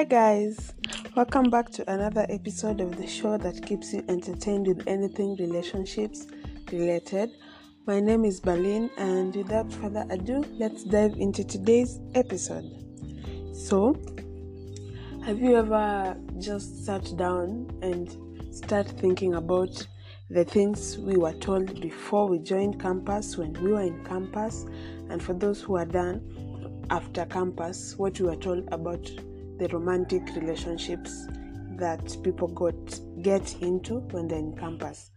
Hi, guys, welcome back to another episode of the show that keeps you entertained with anything relationships related. My name is Berlin, and without further ado, let's dive into today's episode. So, have you ever just sat down and start thinking about the things we were told before we joined campus, when we were in campus, and for those who are done after campus, what we were told about the romantic relationships that people got get into when they're in campus.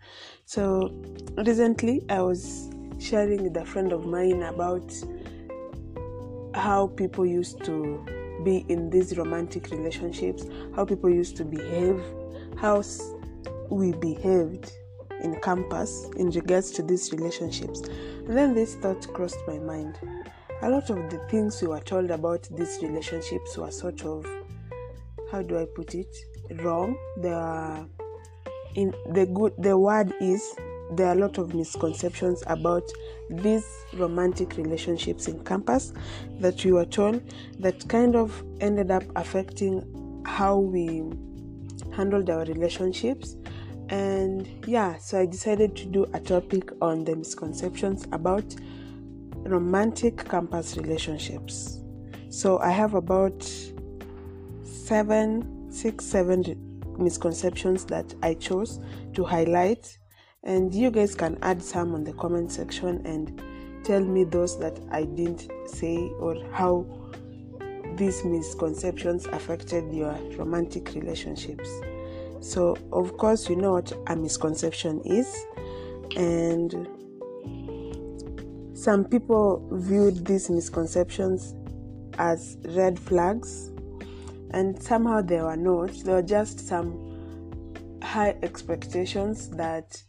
So recently I was sharing with a friend of mine about how people used to be in these romantic relationships, how people used to behave, how we behaved in campus in regards to these relationships. And then this thought crossed my mind a lot of the things we were told about these relationships were sort of how do I put it wrong. Are in the good the word is there are a lot of misconceptions about these romantic relationships in campus that we were told that kind of ended up affecting how we handled our relationships and yeah so i decided to do a topic on the misconceptions about romantic campus relationships. So I have about seven, six, seven misconceptions that I chose to highlight, and you guys can add some on the comment section and tell me those that I didn't say or how these misconceptions affected your romantic relationships. So, of course, you know what a misconception is, and some people viewed these misconceptions as red flags, and somehow they were not. There were just some high expectations that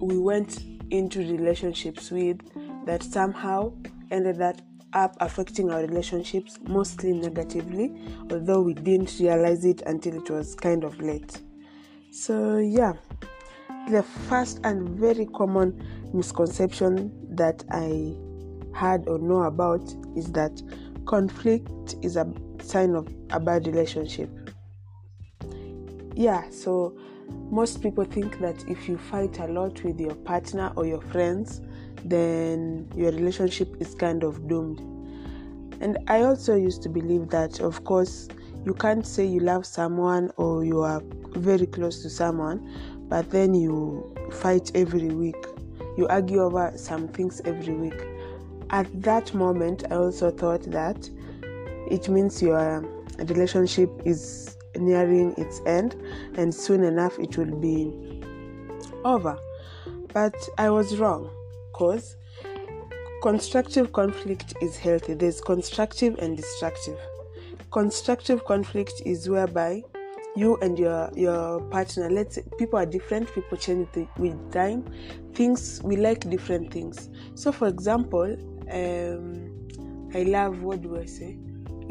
we went into relationships with that somehow ended up affecting our relationships mostly negatively, although we didn't realize it until it was kind of late. So, yeah, the first and very common misconception that I had or know about is that conflict is a sign of a bad relationship. Yeah, so most people think that if you fight a lot with your partner or your friends, then your relationship is kind of doomed. And I also used to believe that, of course, you can't say you love someone or you are very close to someone, but then you fight every week you argue over some things every week. At that moment, I also thought that it means your relationship is nearing its end and soon enough it will be over. But I was wrong because constructive conflict is healthy. There's constructive and destructive. Constructive conflict is whereby you and your your partner let's say people are different people change with time things we like different things so for example um i love what do i say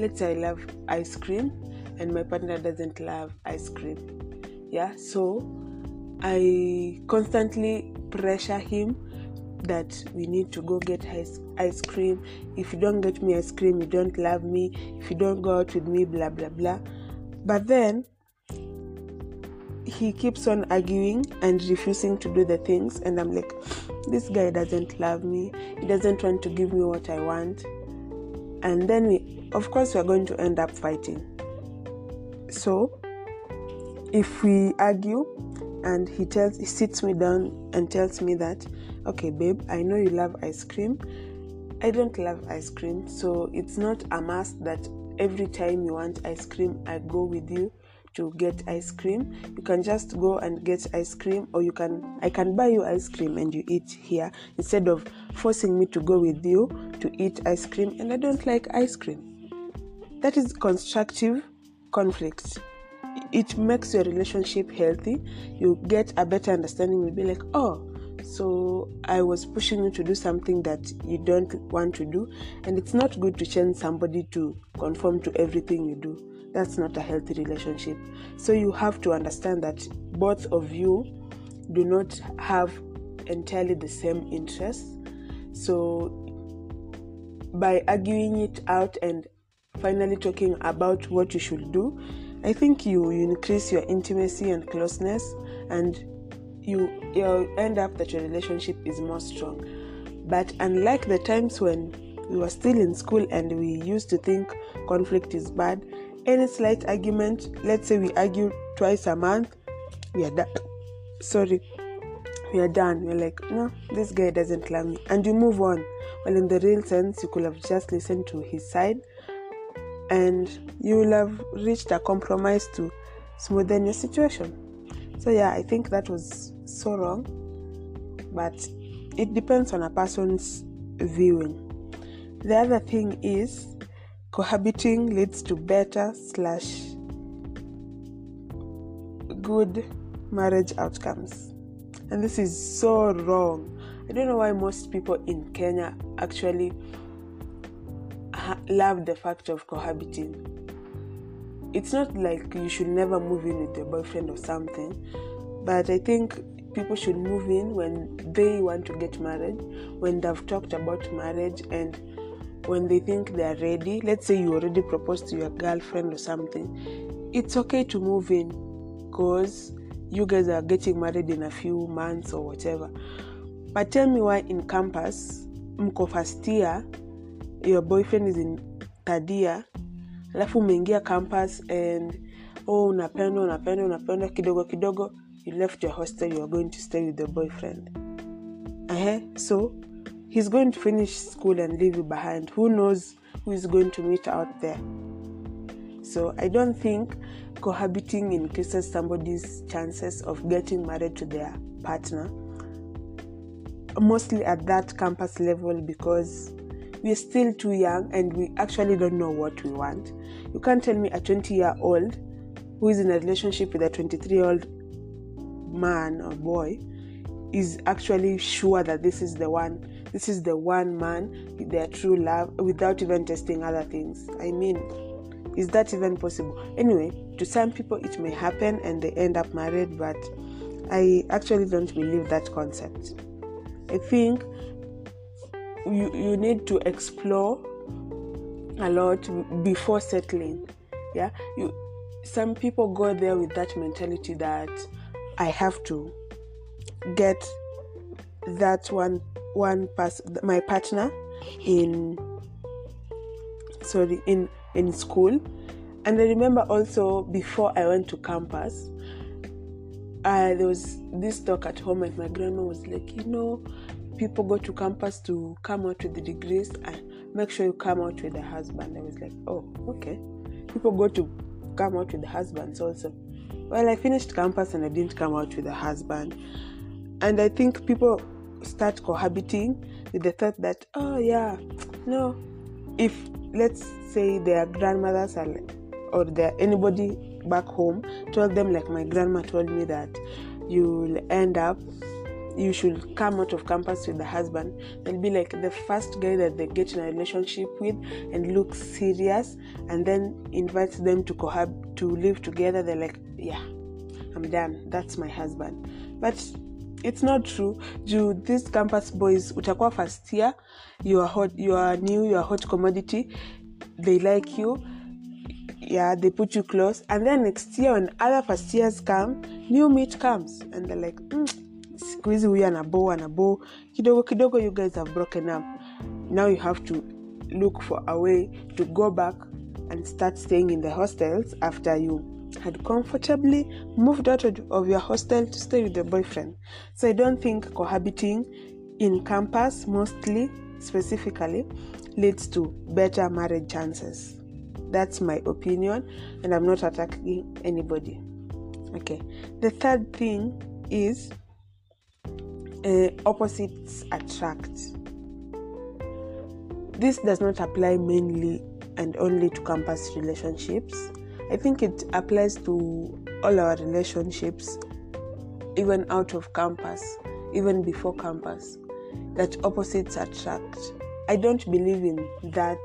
let's say i love ice cream and my partner doesn't love ice cream. Yeah so i constantly pressure him that we need to go get ice, ice cream. If you don't get me ice cream you don't love me. If you don't go out with me blah blah blah. But then he keeps on arguing and refusing to do the things. And i'm like this guy doesn't love me. He doesn't want to give me what i want and then we of course we're going to end up fighting. So if we argue and he tells he sits me down and tells me that okay babe i know you love ice cream. I don't love ice cream so it's not a must that every time you want ice cream i go with you to get ice cream. You can just go and get ice cream or you can i can buy you ice cream and you eat here instead of forcing me to go with you to eat ice cream and i don't like ice cream. That is constructive conflict. It makes your relationship healthy. You get a better understanding. You'll be like oh so i was pushing you to do something that you don't want to do and it's not good to change somebody to conform to everything you do. That's not a healthy relationship. So you have to understand that both of you do not have entirely the same interests. So by arguing it out and finally talking about what you should do, I think you, you increase your intimacy and closeness, and you you end up that your relationship is more strong. But unlike the times when we were still in school and we used to think conflict is bad, any slight argument, let's say we argue twice a month, we are done. Sorry, we are done. We're like, no, this guy doesn't love me, and you move on. Well, in the real sense, you could have just listened to his side and you will have reached a compromise to smoothen your situation. So, yeah, I think that was so wrong, but it depends on a person's viewing. The other thing is cohabiting leads to better slash good marriage outcomes. And this is so wrong. I don't know why most people in Kenya actually love the fact of cohabiting. It's not like you should never move in with your boyfriend or something, but I think people should move in when they want to get married, when they've talked about marriage, and when they think they are ready. Let's say you already proposed to your girlfriend or something, it's okay to move in because you guys are getting married in a few months or whatever. But tell me why in campus, mko first your boyfriend is in year alafu umeingia campus and oh unapenda unapenda unapenda kidogo kidogo you left your hostel you are going to stay with your boyfriend. Uh-huh. so he's going to finish school and leave you behind. Who knows who is going to meet out there? So i don't think cohabiting increases somebody's chances of getting married to their partner mostly at that campus level because we're still too young and we actually don't know what we want. You can't tell me a 20 year old who is in a relationship with a 23 year old man or boy is actually sure that this is the one this is the one man their true love without even testing other things. I mean is that even possible? Anyway to some people it may happen and they end up married but i actually don't believe that concept i think you, you need to explore a lot before settling yeah? You some people go there with that mentality that i have to get that one one person my partner in sorry in in school. And i remember also before i went to campus uh, there was this talk at home and my grandma was like you know people go to campus to come out with the degrees and make sure you come out with a husband. I was like, oh, okay. People go to come out with husbands also. Well, I finished campus and I didn't come out with a husband. And I think people start cohabiting with the thought that, oh, yeah, no, if let's say their grandmothers are, or their anybody back home told them, like my grandma told me, that you'll end up you should come out of campus with the husband and be like the first guy that they get in a relationship with and look serious and then invites them to cohab to live together. They're like yeah i'm done. That's my husband. But it's not true. Do these campus boys utakuwa first year you are hot you are new you are hot commodity they like you yeah they put you close. And then next year when other first years come new meat comes. And they're like mm, siku hizi huyu anabo anabo kidogo kidogo you guys have broken up. Now you have to look for a way to go back and start staying in the hostels after you had comfortably moved out of your hostel to stay with your boyfriend. So i don't think cohabiting in campus mostly specifically leads to better marriage chances that's my opinion and i'm not attacking anybody okay the third thing is uh, opposites attract. This does not apply mainly and only to campus relationships. I think it applies to all our relationships, even out of campus, even before campus, that opposites attract. I don't believe in that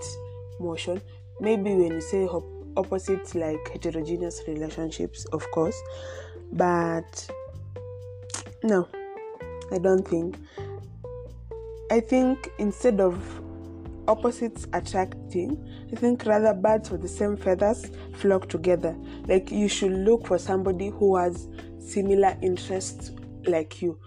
motion. Maybe when you say opposites like heterogeneous relationships, of course, but no, I don't think. I think instead of opposites attracting, I think rather birds with the same feathers flock together. Like you should look for somebody who has similar interests like you.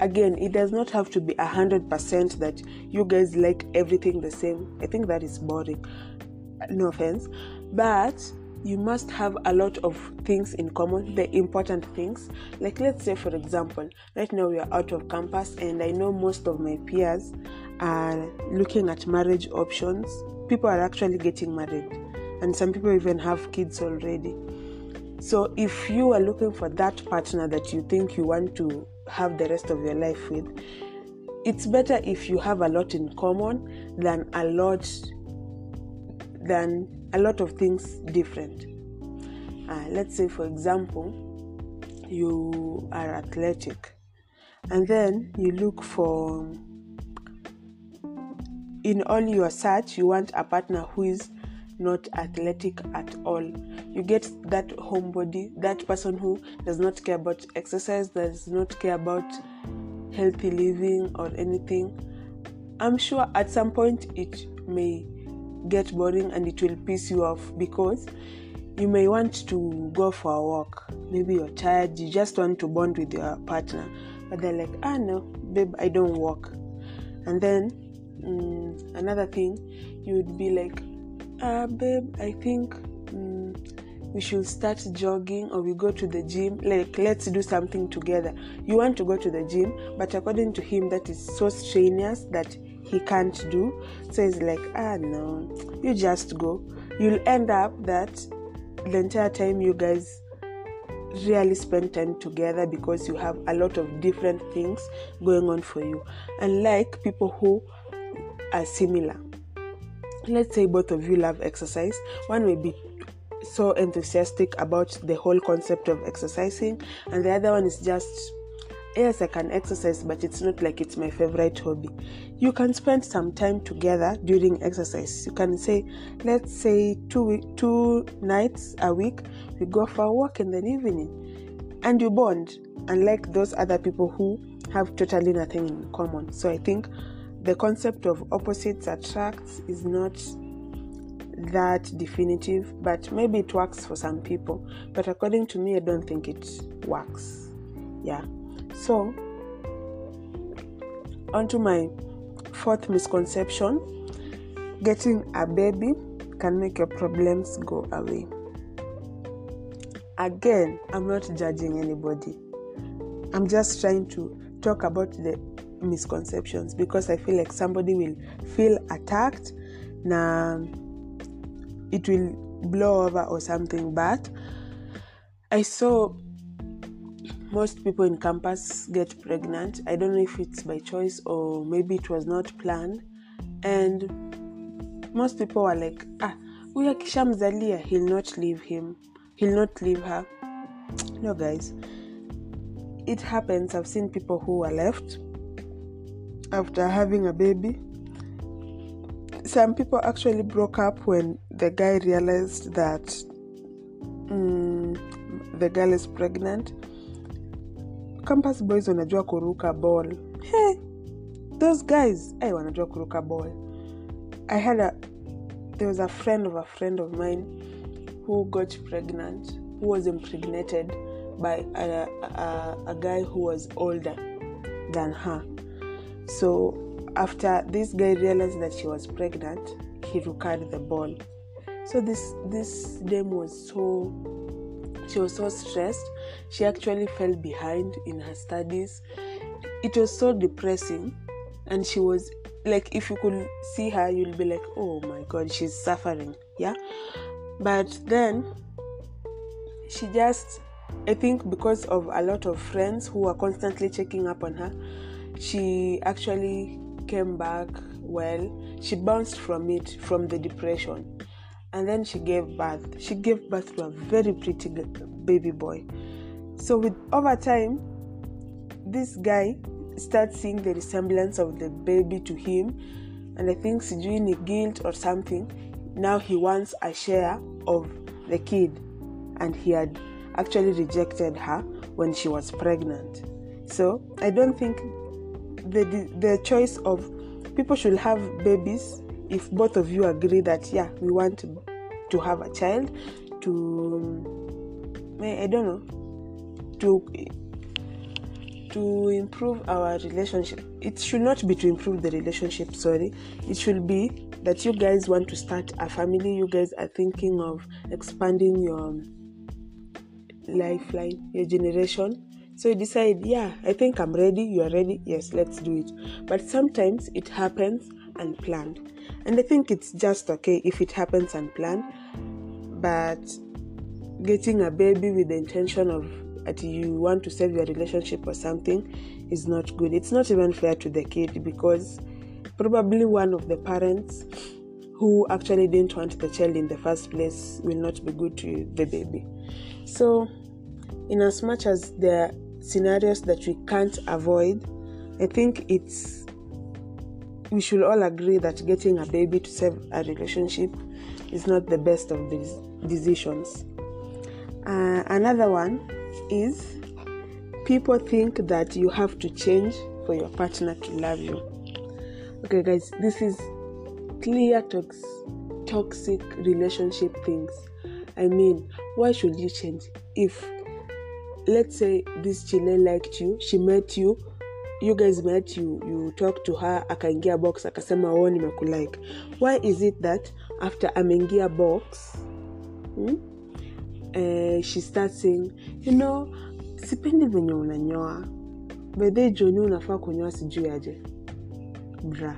Again, it does not have to be a hundred percent that you guys like everything the same. I think that is boring. No offense, but you must have a lot of things in common, the important things. Like, let's say, for example, right now we are out of campus, and I know most of my peers are looking at marriage options. People are actually getting married, and some people even have kids already. So, if you are looking for that partner that you think you want to have the rest of your life with, it's better if you have a lot in common than a lot than a lot of things different. Uh, let's say, for example, you are athletic, and then you look for, in all your search, you want a partner who is not athletic at all. You get that homebody, that person who does not care about exercise, does not care about healthy living or anything. I'm sure at some point it may get boring and it will piss you off because you may want to go for a walk. Maybe you're tired, you just want to bond with your partner, but they're like, ah, no, babe, I don't walk. And then mm, another thing, you would be like, ah, babe, I think mm, we should start jogging or we go to the gym. Like, let's do something together. You want to go to the gym, but according to him, that is so strenuous that he can't do. So he's like, ah, no, you just go. You'll end up that the entire time you guys really spend time together because you have a lot of different things going on for you. Unlike people who are similar. Let's say both of you love exercise. One may be so enthusiastic about the whole concept of exercising, and the other one is just yes, I can exercise, but it's not like it's my favorite hobby. You can spend some time together during exercise. You can say, let's say two week, two nights a week, we go for a walk in the evening, and you bond. Unlike those other people who have totally nothing in common. So I think the concept of opposites attracts is not that definitive, but maybe it works for some people. But according to me, I don't think it works. Yeah. So, onto my fourth misconception getting a baby can make your problems go away. Again, I'm not judging anybody. I'm just trying to talk about the misconceptions because I feel like somebody will feel attacked. Now, it will blow over or something. But I saw most people in campus get pregnant. I don't know if it's by choice or maybe it was not planned. And most people are like, ah, we huyu akishamzalia he'll not leave him, he'll not leave her. No, guys, it happens. I've seen people who are left after having a baby. Some people actually broke up when the guy realized that mm, the girl is pregnant campus boys wanajua kuruka ball. Hey, those guys hey, wanajua kuruka ball. I had a there was a friend of a friend of mine who got pregnant who was impregnated by a, a, a guy who was older than her. So after this guy realized that she was pregnant he rukared the ball. So this this dame was so she was so stressed she actually fell behind in her studies. It was so depressing and she was like if you could see her you'll be like oh my god she's suffering yeah? But then she just i think because of a lot of friends who were constantly checking up on her she actually came back well. She bounced from it from the depression and then she gave birth she gave birth to a very pretty baby boy. So with over time this guy starts seeing the resemblance of the baby to him. And i think sijui guilt or something. Now he wants a share of the kid. And he had actually rejected her when she was pregnant. So i don't think the the choice of people should have babies if both of you agree that yeah we want to, to have a child to eh, i don't know to to improve our relationship. It should not be to improve the relationship sorry. It should be that you guys want to start a family. You guys are thinking of expanding your lifeline your generation. So you decide yeah i think i'm ready you are ready yes let's do it. But sometimes it happens unplanned and i think it's just okay if it happens unplanned but getting a baby with the intention of that you want to save your relationship or something is not good. It's not even fair to the kid because probably one of the parents who actually didn't want the child in the first place will not be good to the baby. So, in as much as there are scenarios that we can't avoid, I think it's we should all agree that getting a baby to save a relationship is not the best of these decisions. Uh, another one is people think that you have to change for your partner to love you. Okay, guys, this is clear tox- toxic relationship things. I mean, why should you change? If, let's say, this chile liked you, she met you, you guys met, you you talk to her, akaingia box, akasema o nimekulike. Why is it that after ameingia box, hmm, uh, she starts saying you know sipendi venye unanyoa. Bedhe joni unafaa kunyoa sijui aje. Bra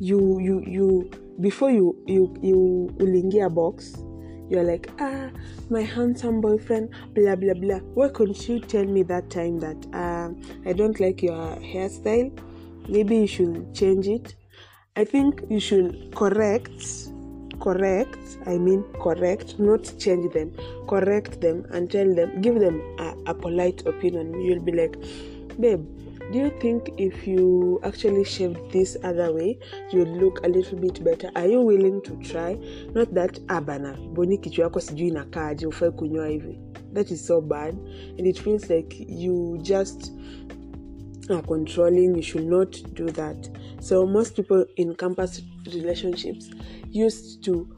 you you you before you you, you uliingia box you're like ah my handsome boyfriend blah blah blah. Why couldn't you tell me that time that uh, i don't like your hairstyle? Maybe you should change it. I think you should correct correct i mean correct not change them correct them and tell them give them a, a polite opinion. You'll be like babe do you think if you actually shaved this other way you'd look a little bit better? Are you willing to try? Not that abana ah, boni kichwa yako sijui inakaaje ufai kunywa hivi. That is so bad. And it feels like you just are controlling you should not do that. So most people in campus relationships used to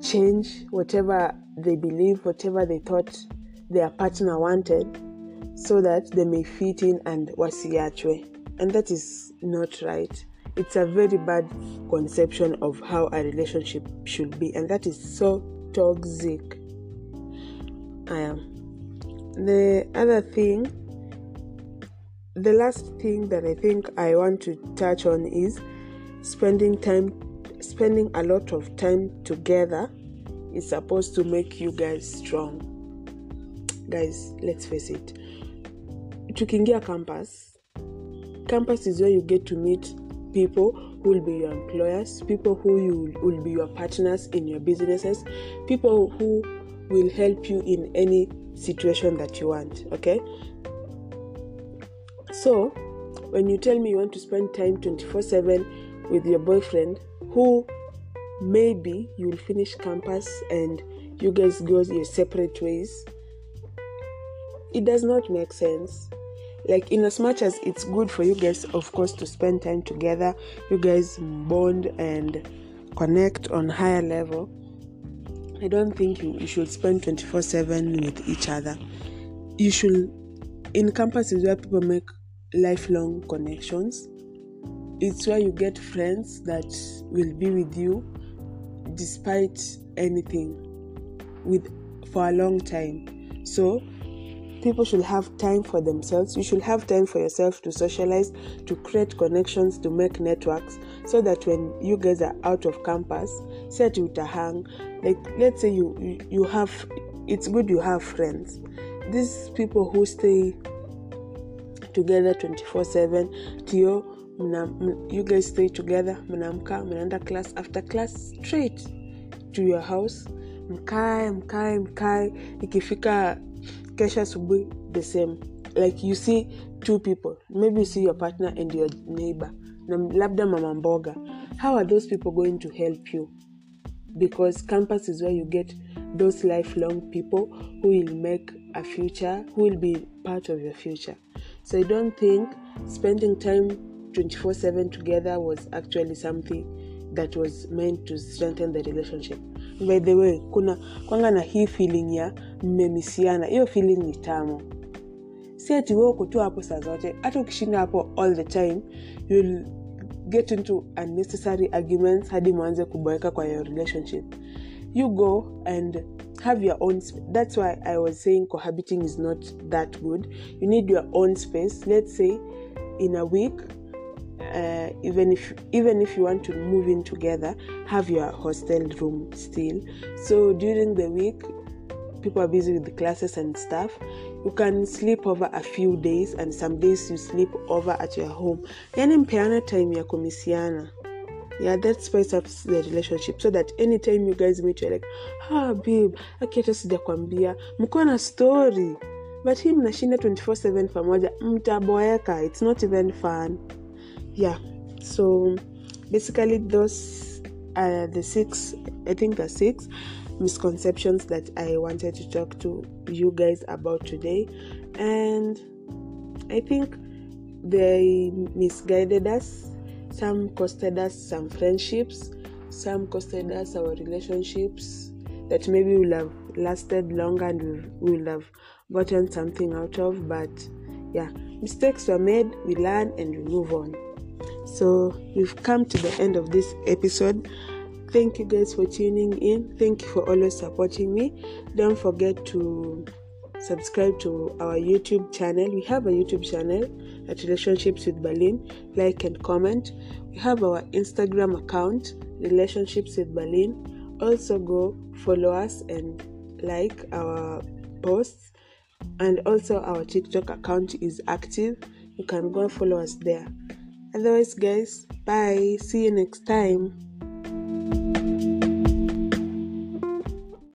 change whatever they believe, whatever they thought their partner wanted, so that they may fit in and wasiachwe. And that is not right. It's a very bad conception of how a relationship should be, and that is so toxic. I am. The other thing, the last thing that I think I want to touch on is spending time spending a lot of time together is supposed to make you guys strong. Guys, let's face it. Tukiingia campus, campus is where you get to meet people who will be your employers, people who you will be your partners in your businesses, people who will help you in any situation that you want, okay? So, when you tell me you want to spend time 24 7 with your boyfriend, who maybe you will finish campus and you guys go your separate ways it does not make sense like in as much as it's good for you guys of course to spend time together you guys bond and connect on higher level i don't think you, you should spend 24 7 with each other. You should in campuses where people make lifelong connections it's where you get friends that will be with you despite anything with for a long time. So people should have time for themselves. You should have time for yourself to socialize to create connections to make networks so that when you guys are out of campus set you to hang. Like let's say you, you have it's good you have friends. These people who stay together 24 7 tio mna, you guys stay together mnaamka mnaenda class after class straight to your house. Mkae mkae mkae. Ikifika kesha asubuhi the same. Like you see two people. Maybe you see your partner and your neighbor. Labda mama mboga. How are those people going to help you? Because campus is where you get those lifelong people who will make a future who will be part of your future. So i don't think spending time 24 7 together was actually something that was meant to strengthen the relationship. By the way kuna kwanga na hii feeling ya mmemisiana hiyo feeling ni tamu. Si ati we uko tu hapo saa zote. Hata ukishinda hapo all the time you'll get into unnecessary arguments hadi mwanze kuboeka kwa your relationship. You go and have your own sp- that's why i was saying cohabiting is not that good. You need your own space. Let's say in a week uh, even if even if you want to move in together have your hostel room still. So during the week people are busy with the classes and stuff. You can sleep over a few days and some days you sleep over at your home. Yani mpeana time ya kumisiana. Yeah that spice up the relationship so that anytime you guys meet you're like ah babe akiata sijakwambia. Mkuwa na story. But hii mnashinda 24/7 pamoja. Mtaboeka. It's not even fun yeah. So basically those are the six i think the six misconceptions that i wanted to talk to you guys about today. And i think they misguided us. Some costed us some friendships. Some costed us our relationships that maybe will have lasted longer and we will have gotten something out of but yeah mistakes were made. We learn and we move on so we've come to the end of this episode. Thank you guys for tuning in. Thank you for always supporting me. Don't forget to subscribe to our youtube channel. We have a youtube channel at relationships with berlin. Like and comment. We have our instagram account relationships with berlin. Also go follow us and like our posts. And also our tiktok account is active. You can go follow us there otherwise guys. Bye. See you next time